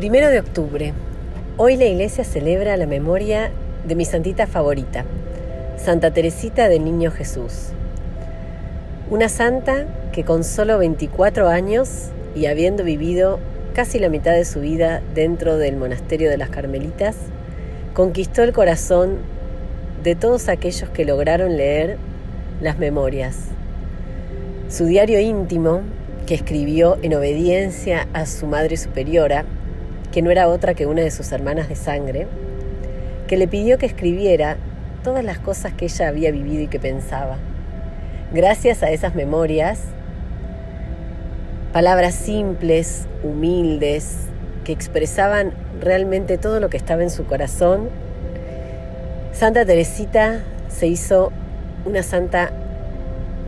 Primero de octubre. Hoy la iglesia celebra la memoria de mi santita favorita, Santa Teresita del Niño Jesús. Una santa que con solo 24 años y habiendo vivido casi la mitad de su vida dentro del monasterio de las Carmelitas, conquistó el corazón de todos aquellos que lograron leer las memorias. Su diario íntimo, que escribió en obediencia a su madre superiora, que no era otra que una de sus hermanas de sangre, que le pidió que escribiera todas las cosas que ella había vivido y que pensaba. Gracias a esas memorias, palabras simples, humildes, que expresaban realmente todo lo que estaba en su corazón, Santa Teresita se hizo una santa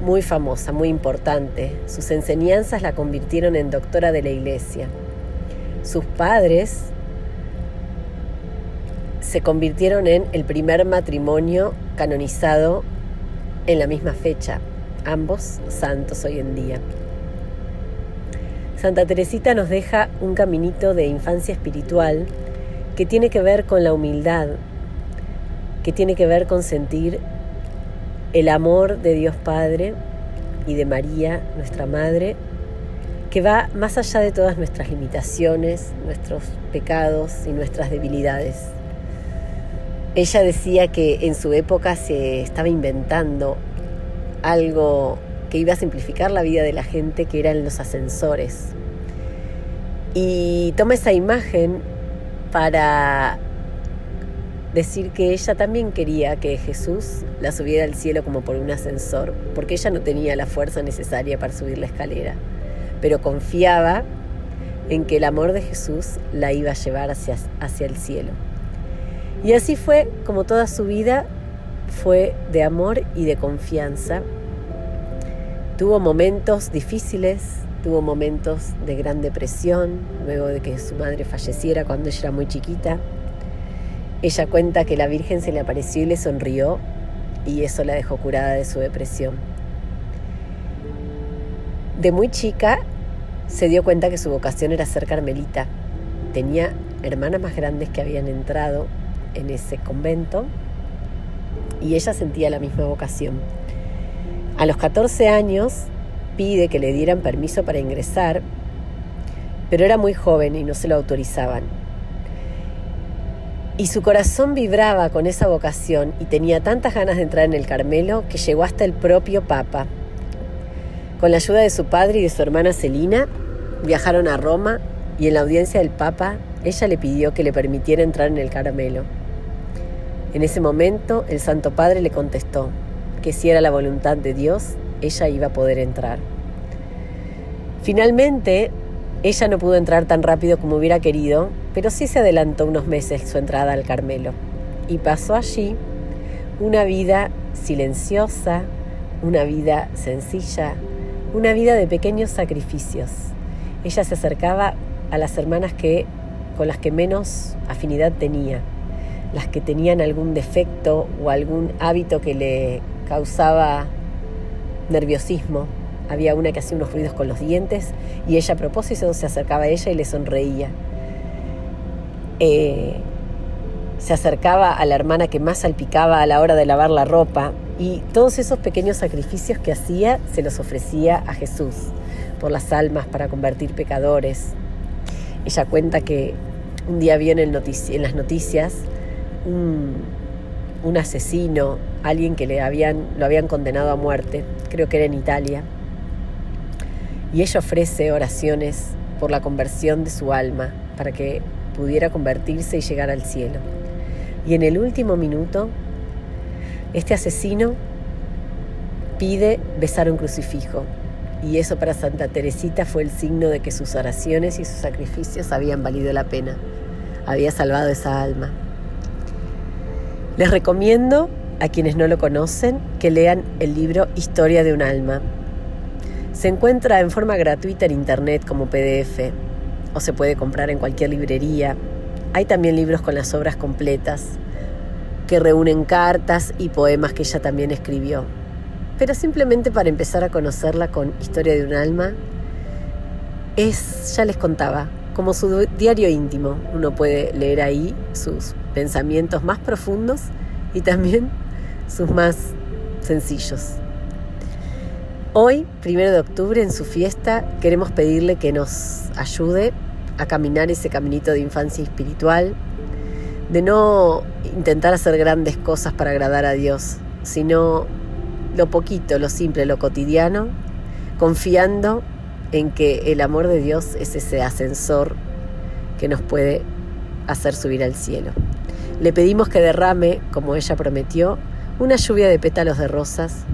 muy famosa, muy importante. Sus enseñanzas la convirtieron en doctora de la iglesia. Sus padres se convirtieron en el primer matrimonio canonizado en la misma fecha, ambos santos hoy en día. Santa Teresita nos deja un caminito de infancia espiritual que tiene que ver con la humildad, que tiene que ver con sentir el amor de Dios Padre y de María, nuestra Madre, que va más allá de todas nuestras limitaciones, nuestros pecados y nuestras debilidades. Ella decía que en su época se estaba inventando algo que iba a simplificar la vida de la gente, que eran los ascensores. Y toma esa imagen para decir que ella también quería que Jesús la subiera al cielo como por un ascensor, porque ella no tenía la fuerza necesaria para subir la escalera pero confiaba en que el amor de Jesús la iba a llevar hacia, hacia el cielo. Y así fue como toda su vida fue de amor y de confianza. Tuvo momentos difíciles, tuvo momentos de gran depresión, luego de que su madre falleciera cuando ella era muy chiquita. Ella cuenta que la Virgen se le apareció y le sonrió y eso la dejó curada de su depresión. De muy chica se dio cuenta que su vocación era ser carmelita. Tenía hermanas más grandes que habían entrado en ese convento y ella sentía la misma vocación. A los 14 años pide que le dieran permiso para ingresar, pero era muy joven y no se lo autorizaban. Y su corazón vibraba con esa vocación y tenía tantas ganas de entrar en el Carmelo que llegó hasta el propio Papa. Con la ayuda de su padre y de su hermana Celina, Viajaron a Roma y en la audiencia del Papa ella le pidió que le permitiera entrar en el caramelo. En ese momento el Santo Padre le contestó que si era la voluntad de Dios, ella iba a poder entrar. Finalmente, ella no pudo entrar tan rápido como hubiera querido, pero sí se adelantó unos meses su entrada al Carmelo y pasó allí una vida silenciosa, una vida sencilla, una vida de pequeños sacrificios ella se acercaba a las hermanas que, con las que menos afinidad tenía, las que tenían algún defecto o algún hábito que le causaba nerviosismo. Había una que hacía unos ruidos con los dientes y ella a propósito se acercaba a ella y le sonreía. Eh, se acercaba a la hermana que más salpicaba a la hora de lavar la ropa y todos esos pequeños sacrificios que hacía se los ofrecía a Jesús por las almas para convertir pecadores. Ella cuenta que un día vio en, las noticias un, asesino, alguien que le habían, lo habían condenado a muerte, creo que era en Italia, y ella ofrece oraciones por la conversión de su alma, para que pudiera convertirse y llegar al cielo. Y en el último minuto, este asesino pide besar un crucifijo y eso para Santa Teresita fue el signo de que sus oraciones y sus sacrificios habían valido la pena, había salvado esa alma. Les recomiendo a quienes no lo conocen que lean el libro Historia de un alma. Se encuentra en forma gratuita en internet como PDF o se puede comprar en cualquier librería. Hay también libros con las obras completas que reúnen cartas y poemas que ella también escribió pero simplemente para empezar a conocerla con Historia de un alma, es, ya les contaba, como su diario íntimo. Uno puede leer ahí sus pensamientos más profundos y también sus más sencillos. Hoy, primero de octubre, en su fiesta, queremos pedirle que nos ayude a caminar ese caminito de infancia espiritual, de no intentar hacer grandes cosas para agradar a Dios, sino lo poquito, lo simple, lo cotidiano, confiando en que el amor de Dios es ese ascensor que nos puede hacer subir al cielo. Le pedimos que derrame, como ella prometió, una lluvia de pétalos de rosas,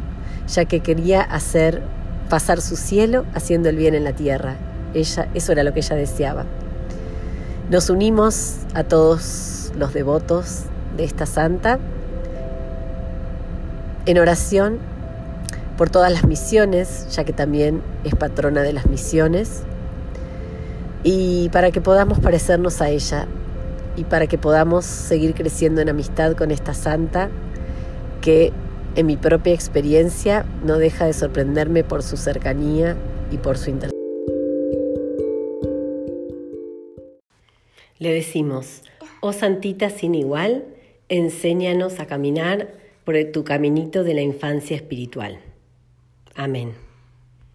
ya que quería hacer pasar su cielo haciendo el bien en la tierra. Ella, eso era lo que ella deseaba. Nos unimos a todos los devotos de esta santa en oración por todas las misiones, ya que también es patrona de las misiones, y para que podamos parecernos a ella y para que podamos seguir creciendo en amistad con esta santa que en mi propia experiencia no deja de sorprenderme por su cercanía y por su interés. Le decimos, oh santita sin igual, enséñanos a caminar por tu caminito de la infancia espiritual. Amen.